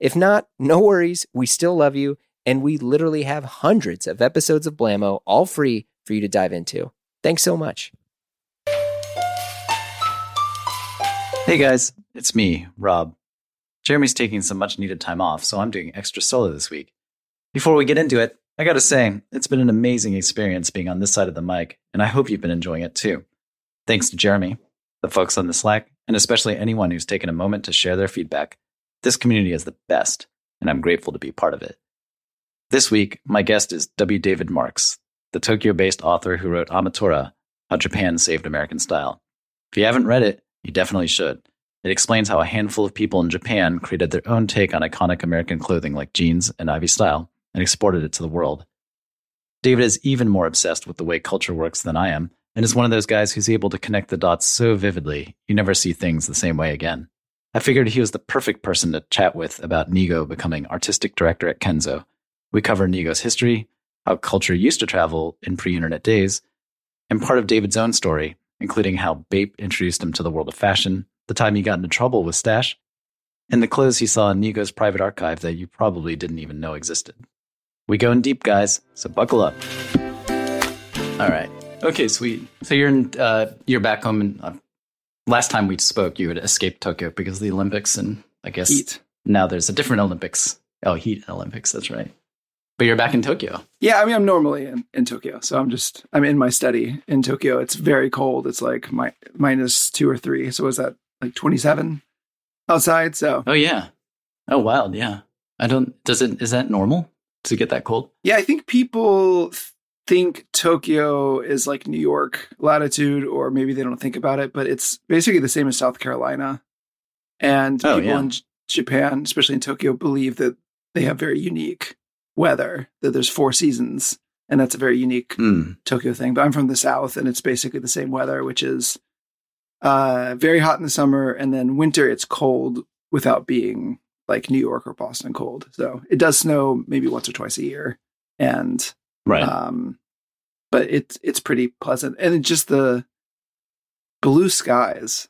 If not, no worries, we still love you, and we literally have hundreds of episodes of Blamo all free for you to dive into. Thanks so much. Hey guys, it's me, Rob. Jeremy's taking some much needed time off, so I'm doing extra solo this week. Before we get into it, I gotta say, it's been an amazing experience being on this side of the mic, and I hope you've been enjoying it too. Thanks to Jeremy, the folks on the Slack, and especially anyone who's taken a moment to share their feedback. This community is the best, and I'm grateful to be part of it. This week, my guest is W. David Marx, the Tokyo based author who wrote Ametora How Japan Saved American Style. If you haven't read it, you definitely should. It explains how a handful of people in Japan created their own take on iconic American clothing like jeans and Ivy style and exported it to the world. David is even more obsessed with the way culture works than I am, and is one of those guys who's able to connect the dots so vividly you never see things the same way again. I figured he was the perfect person to chat with about Nigo becoming artistic director at Kenzo. We cover Nigo's history, how culture used to travel in pre internet days, and part of David's own story, including how Bape introduced him to the world of fashion, the time he got into trouble with Stash, and the clothes he saw in Nigo's private archive that you probably didn't even know existed. We go in deep, guys, so buckle up. All right. Okay, sweet. So you're in, uh, you're back home, and uh, last time we spoke, you had escaped Tokyo because of the Olympics, and I guess Heat. now there's a different Olympics. Oh, Heat Olympics. That's right. But you're back in Tokyo. Yeah, I mean, I'm normally in, in Tokyo, so I'm just I'm in my study in Tokyo. It's very cold. It's like my minus two or three. So is that like 27 outside? So Oh yeah. Oh wild. Yeah. I don't. Does it? Is that normal to get that cold? yeah, I think people think Tokyo is like New York latitude, or maybe they don't think about it, but it's basically the same as South Carolina. And Oh, people yeah. in J- Japan, especially in Tokyo, believe that they have very unique weather. That there's four seasons, and that's a very unique Hmm. Tokyo thing, but I'm from the south and it's basically the same weather, which is uh, very hot in the summer and then winter it's cold without being like New York or Boston cold. So it does snow maybe once or twice a year, and Right. um, but it's it's pretty pleasant and just the blue skies.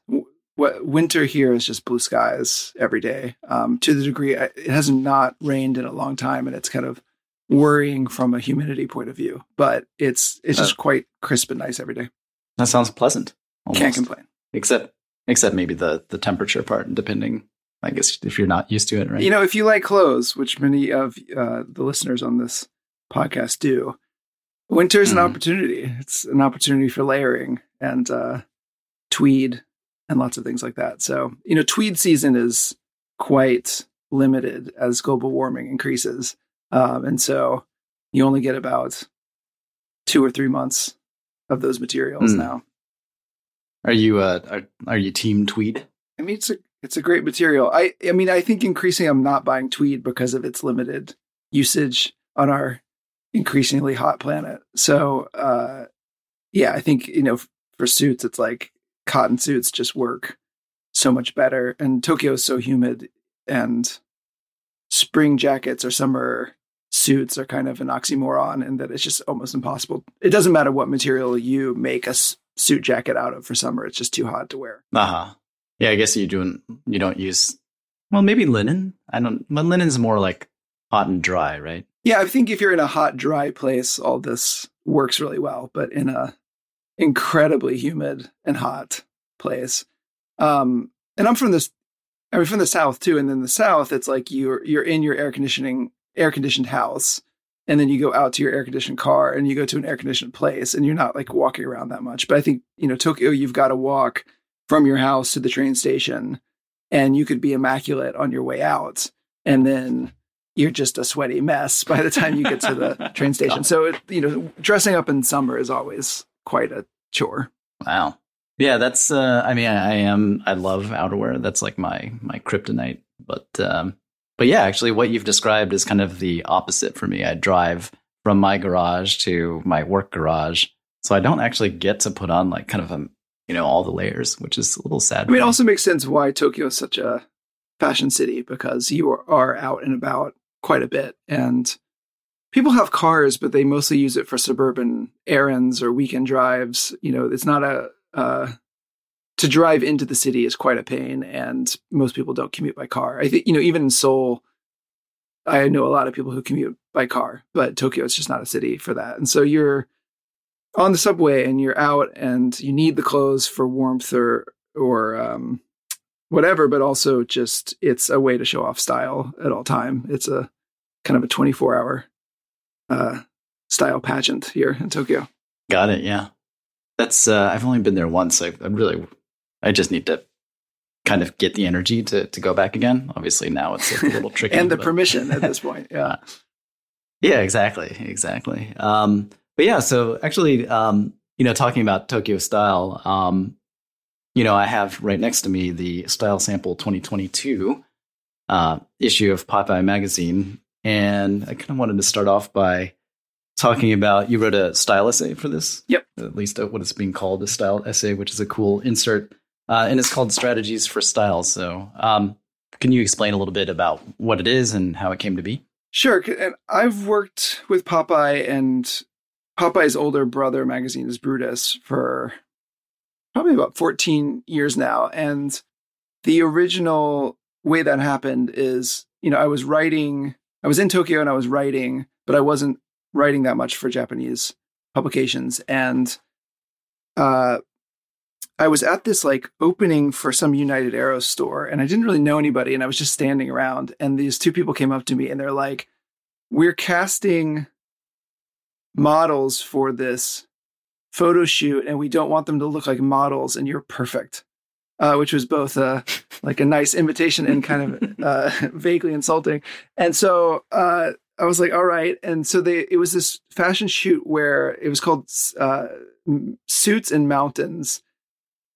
What winter here is just blue skies every day. Um, to the degree I- it hasn't not rained in a long time, and it's kind of worrying from a humidity point of view. But it's it's just Oh. quite crisp and nice every day. that sounds pleasant. Can't complain. Except, except maybe the the temperature part, depending. I guess if you're not used to it, right? You know, if you like clothes, which many of uh, the listeners on this podcast do, winter is an Mhm. opportunity. It's an opportunity for layering and uh, tweed and lots of things like that. So, you know, tweed season is quite limited as global warming increases. Um, and so you only get about two or three months of those materials Hmm. now. Are you uh are are you team tweed? I mean, it's a it's a great material. I I mean, I think increasingly I'm not buying tweed because of its limited usage on our increasingly hot planet. So, uh, yeah, I think you know for suits, it's like cotton suits just work so much better. And Tokyo is so humid, and spring jackets or summer suits are kind of an oxymoron, and that it's just almost impossible. It doesn't matter what material you make a suit jacket out of for summer; it's just too hot to wear. Uh huh. Yeah, I guess you doing you don't use well maybe linen. I don't. But linen's more like hot and dry, right? Yeah, I think if you're in a hot, dry place, all this works really well. But in a incredibly humid and hot place, um, and I'm from this, I'm from the south too. And in the south, it's like you're you're in your air conditioning, air conditioned house, and then you go out to your air conditioned car, and you go to an air conditioned place, and you're not like walking around that much. But I think you know Tokyo, you've got to walk from your house to the train station, and you could be immaculate on your way out, and then you're just a sweaty mess by the time you get to the train station. So, it, you know, dressing up in summer is always quite a chore. Wow. Yeah, that's. Uh, I mean, I, I am. I love outerwear. That's like my my kryptonite. But um, but yeah, actually, what you've described is kind of the opposite for me. I drive from my garage to my work garage, so I don't actually get to put on like kind of a you know all the layers, which is a little sad. I mean, it also makes sense why Tokyo is such a fashion city because you are out and about quite a bit, and people have cars, but they mostly use it for suburban errands or weekend drives. You know, it's not a uh, to drive into the city is quite a pain, and most people don't commute by car. I think you know even in Seoul, I know a lot of people who commute by car, but Tokyo is just not a city for that. And so you're on the subway and you're out, and you need the clothes for warmth or or um, whatever, but also just it's a way to show off style at all time. It's a kind of a 24 hour uh, style pageant here in Tokyo. Got it. Yeah. That's uh, I've only been there once. I, really I just need to kind of get the energy to to go back again. Obviously, now it's a little tricky. and the but, permission at this point. Yeah. yeah, exactly. Exactly. Um, but yeah, so actually, um, you know, talking about Tokyo style, um, you know, I have right next to me the Style Sample 2022 uh, issue of Popeye magazine. And I kind of wanted to start off by talking about you wrote a style essay for this. Yep. At least what it's being called a style essay, which is a cool insert uh, and it's called Strategies for Style. So, um, can you explain a little bit about what it is and how it came to be? Sure. And I've worked with Popeye and Popeye's older brother magazine is Brutus for probably about 14 years now. And the original way that happened is, you know, I was writing, I was in Tokyo and I was writing, but I wasn't writing that much for Japanese publications. And uh, I was at this like opening for some United Arrows store and I didn't really know anybody and I was just standing around and these two people came up to me and they're like, "We're casting models for this photo shoot and we don't want them to look like models and you're perfect." Uh, which was both a like a nice invitation and kind of uh, vaguely insulting. And so uh, I was like, "All right." And so they it was this fashion shoot where it was called uh, Suits in Mountains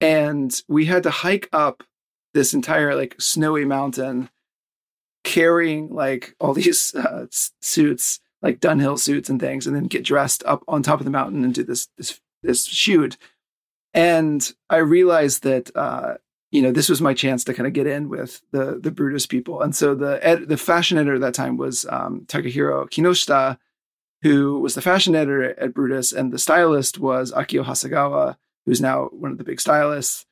and we had to hike up this entire like snowy mountain carrying like all these uh, suits like dunhill suits and things and then get dressed up on top of the mountain and do this this this shoot and i realized that uh, you know this was my chance to kind of get in with the the brutus people and so the ed, the fashion editor at that time was um, takahiro kinoshita who was the fashion editor at brutus and the stylist was akio hasegawa who's now one of the big stylists.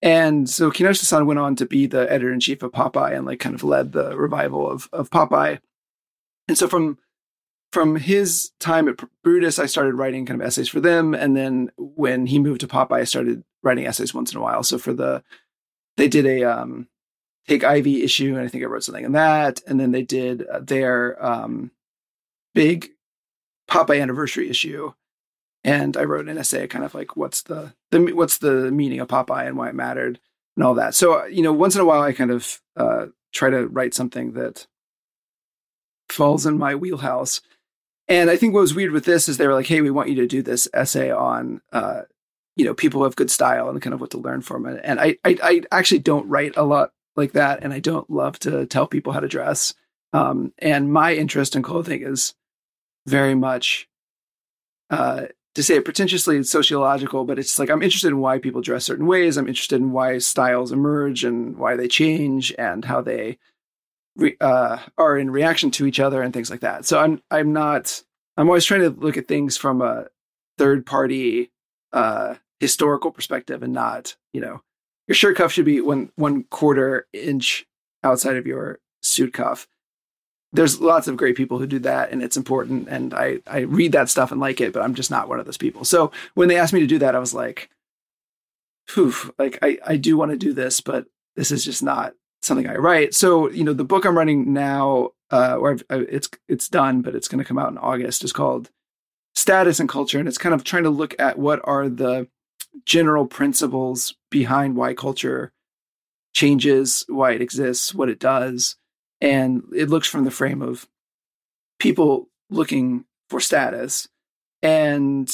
And so Kinoshita-san went on to be the editor in chief of Popeye and like kind of led the revival of of Popeye. And so from from his time at Brutus, I started writing kind of essays for them. And then when he moved to Popeye, I started writing essays once in a while. So for the they did a um, Take Ivy issue, and I think I wrote something in that. And then they did uh, their um, big Popeye anniversary issue, and I wrote an essay, kind of like what's the the what's the meaning of Popeye and why it mattered and all that. So you know, once in a while, I kind of uh, try to write something that falls in my wheelhouse. And I think what was weird with this is they were like, "Hey, we want you to do this essay on." Uh, you know, people who have good style and kind of what to learn from it. And I, I, I actually don't write a lot like that, and I don't love to tell people how to dress. Um, and my interest in clothing is very much uh, to say it pretentiously it's sociological, but it's like I'm interested in why people dress certain ways. I'm interested in why styles emerge and why they change and how they uh, are in reaction to each other and things like that. So I'm I'm not I'm always trying to look at things from a third party uh, historical perspective and not you know your shirt cuff should be one one quarter inch outside of your suit cuff there's lots of great people who do that and it's important and I, I read that stuff and like it but i'm just not one of those people so when they asked me to do that i was like phew like i, I do want to do this but this is just not something i write. So you know the book i'm writing now uh, or I've, it's it's done but it's going to come out in august is called status and culture and it's kind of trying to look at what are the general principles behind why culture changes why it exists what it does and it looks from the frame of people looking for status. And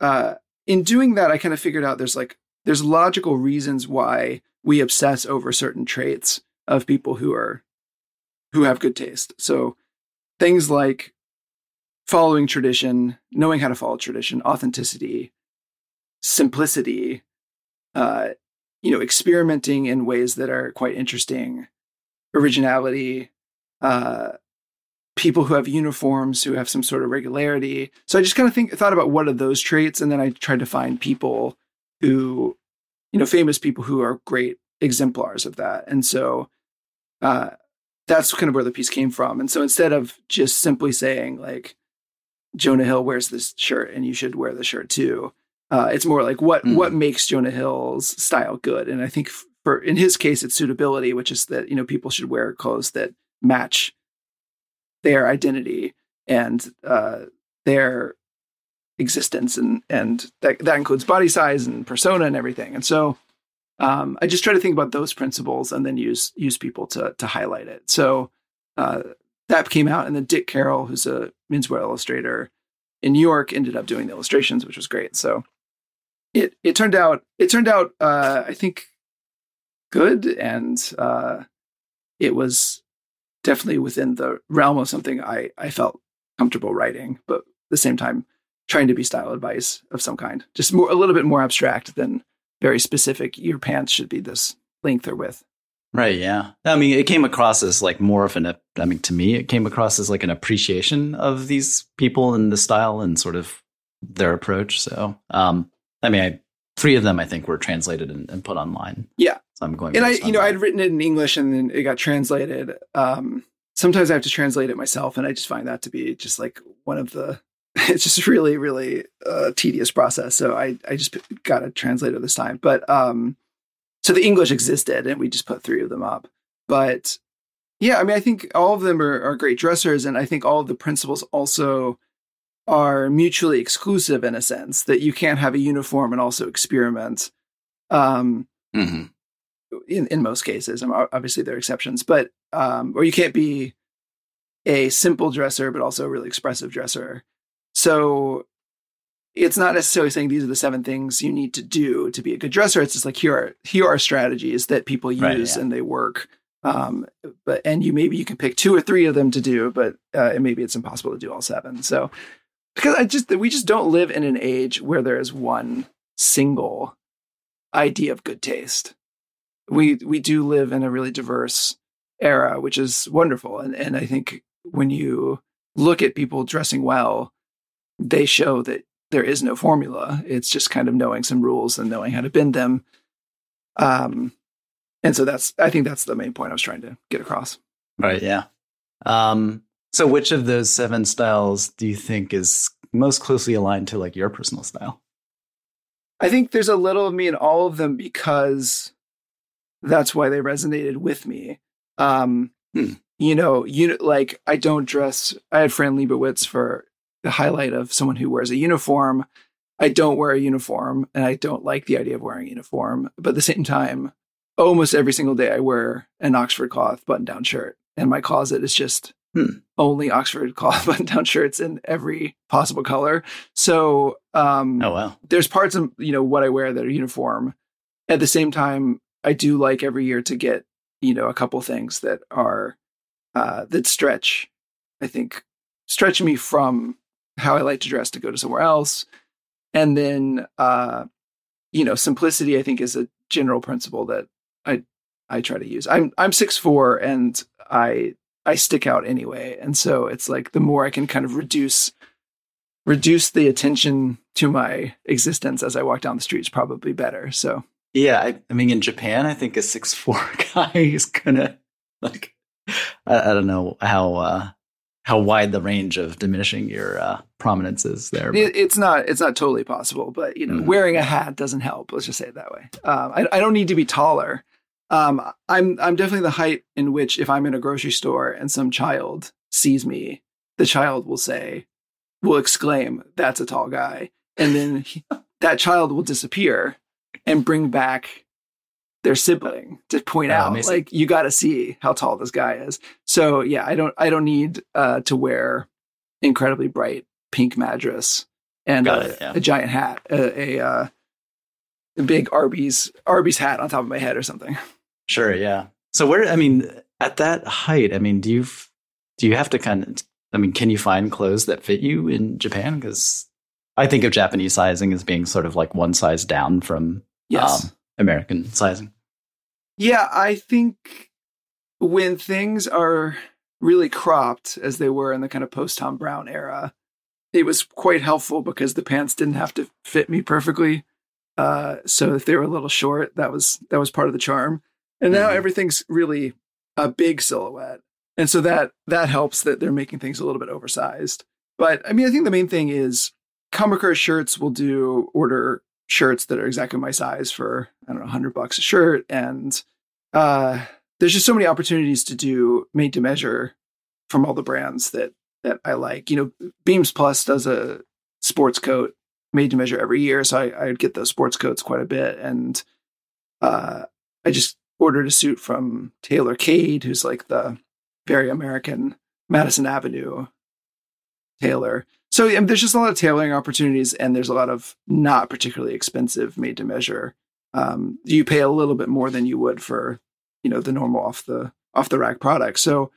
uh, in doing that i kind of figured out there's like there's logical reasons why we obsess over certain traits of people who are who have good taste. So things like following tradition, knowing how to follow tradition, authenticity, simplicity, uh, you know, experimenting in ways that are quite interesting, originality, uh, people who have uniforms who have some sort of regularity. So I just kind of think thought about what are those traits, and then I tried to find people who, you know, famous people who are great exemplars of that. And so uh, that's kind of where the piece came from. And so instead of just simply saying like Jonah Hill wears this shirt and you should wear the shirt too, uh, it's more like what mm. what makes Jonah Hill's style good. And I think for in his case, it's suitability, which is that you know people should wear clothes that match their identity and uh, their existence, and and that that includes body size and persona and everything. And so um, I just try to think about those principles and then use use people to to highlight it. So uh, that came out, and then Dick Carroll, who's a menswear illustrator in New York, ended up doing the illustrations, which was great. So it it turned out it turned out uh, I think good, and uh, it was definitely within the realm of something I I felt comfortable writing, but at the same time trying to be style advice of some kind, just more a little bit more abstract than very specific. Your pants should be this length or width. Right. Yeah. I mean, it came across as like more of an, I mean, to me, it came across as like an appreciation of these people and the style and sort of their approach. So, um, I mean, I, three of them, I think, were translated and, and put online. Yeah. So I'm going, and I, you know, I'd written it in English and then it got translated. Um, sometimes I have to translate it myself. And I just find that to be just like one of the it's just really really uh, tedious process. So i i just got a translator this time. But um so the english existed and we just put three of them up. But yeah i mean i think all of them are, are great dressers. And i think all of the principles also are mutually exclusive in a sense that you can't have a uniform and also experiment um mm-hmm. in, in most cases. Obviously there are exceptions. But um or you can't be a simple dresser but also a really expressive dresser so it's not necessarily saying these are the seven things you need to do to be a good dresser. It's just like here are here are strategies that people use right, yeah. and they work. Um, but and you maybe you can pick two or three of them to do, but uh, maybe it's impossible to do all seven. So because I just we just don't live in an age where there is one single idea of good taste. We we do live in a really diverse era, which is wonderful. And and I think when you look at people dressing well, they show that there is no formula. It's just kind of knowing some rules and knowing how to bend them. Um, and so that's I think that's the main point I was trying to get across. Right. Yeah. Um, so which of those seven styles do you think is most closely aligned to like your personal style? I think there's a little of me in all of them because that's why they resonated with me. Um, hmm. You know, you like I don't dress. I had Fran Lebowitz for the highlight of someone who wears a uniform. I don't wear a uniform and I don't like the idea of wearing a uniform. But at the same time, almost every single day I wear an Oxford cloth button down shirt. And my closet is just hmm. only Oxford cloth button down shirts in every possible color. So um, oh wow. There's parts of you know what I wear that are uniform. At the same time, I do like every year to get, you know, a couple things that are uh, that stretch, I think, stretch me from how I like to dress to go to somewhere else. And then, uh, you know, simplicity, I think, is a general principle that I I try to use. I'm I'm six four and I I stick out anyway, and so it's like the more I can kind of reduce reduce the attention to my existence as I walk down the street is probably better. So yeah, I, I mean, in Japan, I think a six four guy is gonna like I, I don't know how uh, how wide the range of diminishing your uh, prominence is there. It, it's not it's not totally possible, but you know, mm-hmm. wearing a hat doesn't help. Let's just say it that way. Um, I, I, don't need to be taller. Um, I'm I'm definitely the height in which if I'm in a grocery store and some child sees me, the child will say, will exclaim, "That's a tall guy," and then he, that child will disappear and bring back their sibling to point oh, out amazing. like you got to see how tall this guy is. So yeah, I don't I don't need uh, to wear incredibly bright pink madras and a, it, yeah. a, giant hat, a, a, uh, a big Arby's Arby's hat on top of my head or something. Sure, yeah. So where I mean, at that height, I mean, do you do you have to kind of? I mean, can you find clothes that fit you in Japan? Because I think of Japanese sizing as being sort of like one size down from Yes. um, American sizing. Yeah, I think when things are really cropped, as they were in the kind of post Thom Browne era, it was quite helpful because the pants didn't have to fit me perfectly. Uh, so if they were a little short, that was that was part of the charm. And now Mhm. everything's really a big silhouette, and so that that helps that they're making things a little bit oversized. But I mean, I think the main thing is Kamakura shirts will do order shirts that are exactly my size for I don't know, hundred bucks a shirt, and uh, there's just so many opportunities to do made to measure from all the brands that that I like. You know, Beams Plus does a sports coat made to measure every year, so I, I'd get those sports coats quite a bit, and uh, I just ordered a suit from Tailor Caid, who's like the very American Madison Avenue tailor. So there's just a lot of tailoring opportunities, and there's a lot of not particularly expensive made to measure. Um, you pay a little bit more than you would for, you know, the normal off the off the rack product. So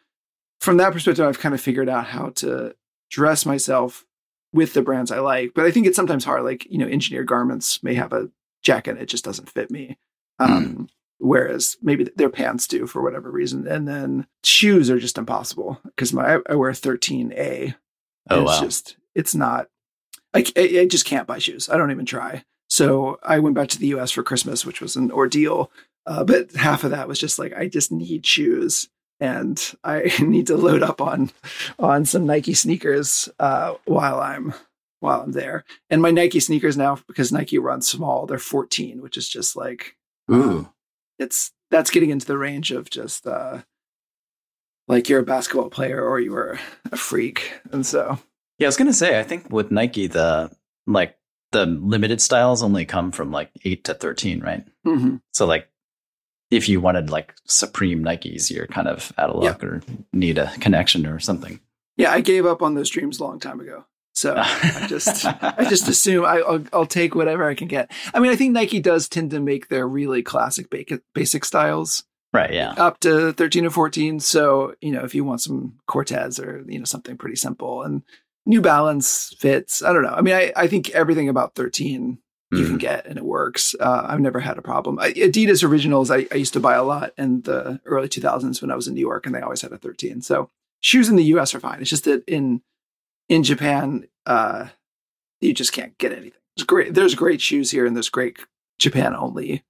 from that perspective, I've kind of figured out how to dress myself with the brands I like. But I think it's sometimes hard. Like you know, engineered garments may have a jacket; it just doesn't fit me. Um, Whereas maybe their pants do for whatever reason, and then shoes are just impossible because my I, wear 13A, Oh it's wow! just it's not. I, I I just can't buy shoes. I don't even try. So I went back to the U.S. for Christmas, which was an ordeal. Uh, but half of that was just like I just need shoes, and I need to load up on on some Nike sneakers uh, while I'm while I'm there. And my Nike sneakers now, because Nike runs small, they're 14, which is just like Ooh, it's that's getting into the range of just uh, like you're a basketball player or you were a freak, and so yeah. I was gonna say, I think with Nike, the like the limited styles only come from like eight to thirteen, right? mhm. So like, if you wanted like Supreme Nikes, you're kind of out of Yeah. luck or need a connection or something. yeah, I gave up on those dreams a long time ago. So I just I just assume I, will I'll take whatever I can get. I mean, I think Nike does tend to make their really classic basic, basic styles right, yeah, up to 13 or 14. So, you know, if you want some Cortez or, you know, something pretty simple and New Balance fits, I don't know. I mean, I, I think everything about 13 you can Mhm. get and it works. Uh, I've never had a problem. I, Adidas Originals, I, I used to buy a lot in the early 2000s when I was in New York and they always had a 13. So shoes in the US are fine. It's just that in in Japan, uh, you just can't get anything. There's great. There's great shoes here, and there's great Japan only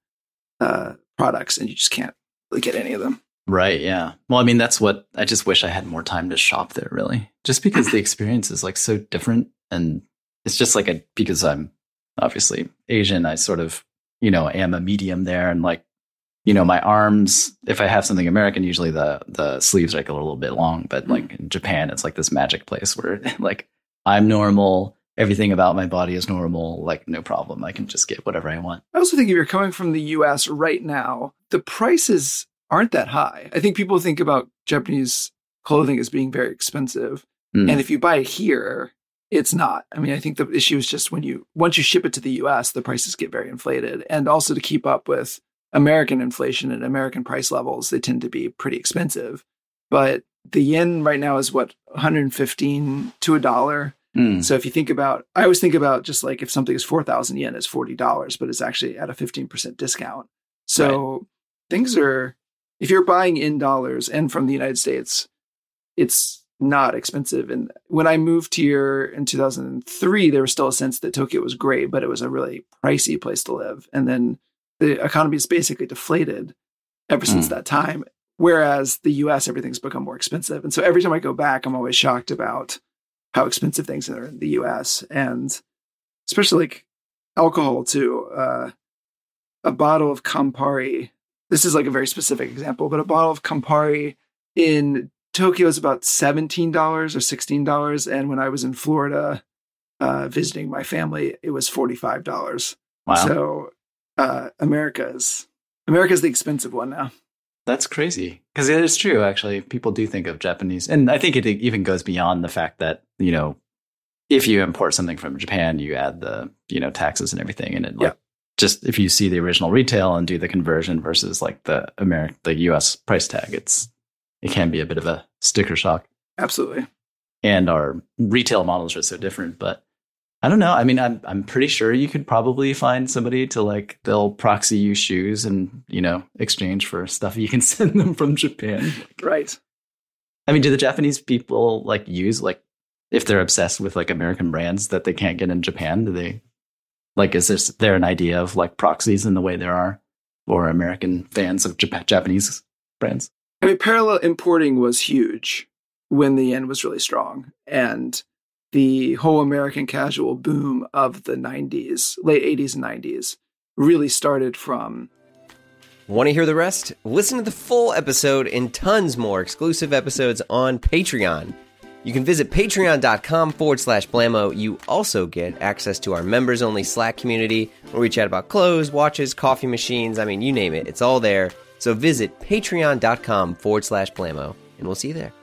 uh, products, and you just can't really get any of them. Right, yeah. Well, I mean, that's what I just wish I had more time to shop there, really. Just because the experience is like so different. And it's just like a, because I'm obviously Asian, I sort of, you know, am a medium there. And like, you know, my arms, if I have something American, usually the, the sleeves are like a little bit long. But hmm. like in Japan, it's like this magic place where like I'm normal. Everything about my body is normal. Like, no problem. I can just get whatever I want. I also think if you're coming from the US right now, the prices aren't that high. I think people think about Japanese clothing as being very expensive. Mm. And if you buy it here, it's not. I mean, I think the issue is just when you once you ship it to the US, the prices get very inflated. And also to keep up with American inflation and American price levels, they tend to be pretty expensive. But the yen right now is what 115 to a dollar. Mm. So if you think about, I always think about just like if something is 4,000 yen, it's $40, but it's actually at a 15% discount. So things are, if you're buying in dollars and from the United States, it's not expensive. And when I moved here in 2003, there was still a sense that Tokyo was great, but it was a really pricey place to live. And then the economy is basically deflated ever since Mm. that time. Whereas the US, everything's become more expensive. And so every time I go back, I'm always shocked about how expensive things are in the US. And especially like alcohol too. Uh, a bottle of Campari, this is like a very specific example, but a bottle of Campari in Tokyo is about $17 or $16. And when I was in Florida uh, visiting my family, it was $45. wow. So uh, America's America's the expensive one now. That's crazy because it is true. Actually, people do think of Japanese, and I think it even goes beyond the fact that you know, if you import something from Japan, you add the you know taxes and everything, and it like Yeah. Just if you see the original retail and do the conversion versus like the American the U.S. price tag, it's it can be a bit of a sticker shock. Absolutely. And our retail models are so different, but I don't know. I mean, I'm I'm pretty sure you could probably find somebody to like they'll proxy you shoes and you know exchange for stuff you can send them from Japan. Right. I mean, do the Japanese people like use like if they're obsessed with like American brands that they can't get in Japan? Do they like is this there an idea of like proxies in the way there are for American fans of Jap- Japanese brands? I mean, parallel importing was huge when the yen was really strong, and the whole American casual boom of the 90s, late 80s and 90s, really started from. Want to hear the rest? Listen to the full episode and tons more exclusive episodes on Patreon. You can visit patreon.com forward slash blamo. You also get access to our members only Slack community where we chat about clothes, watches, coffee machines. I mean, you name it, it's all there. So visit patreon.com forward slash blamo, and we'll see you there.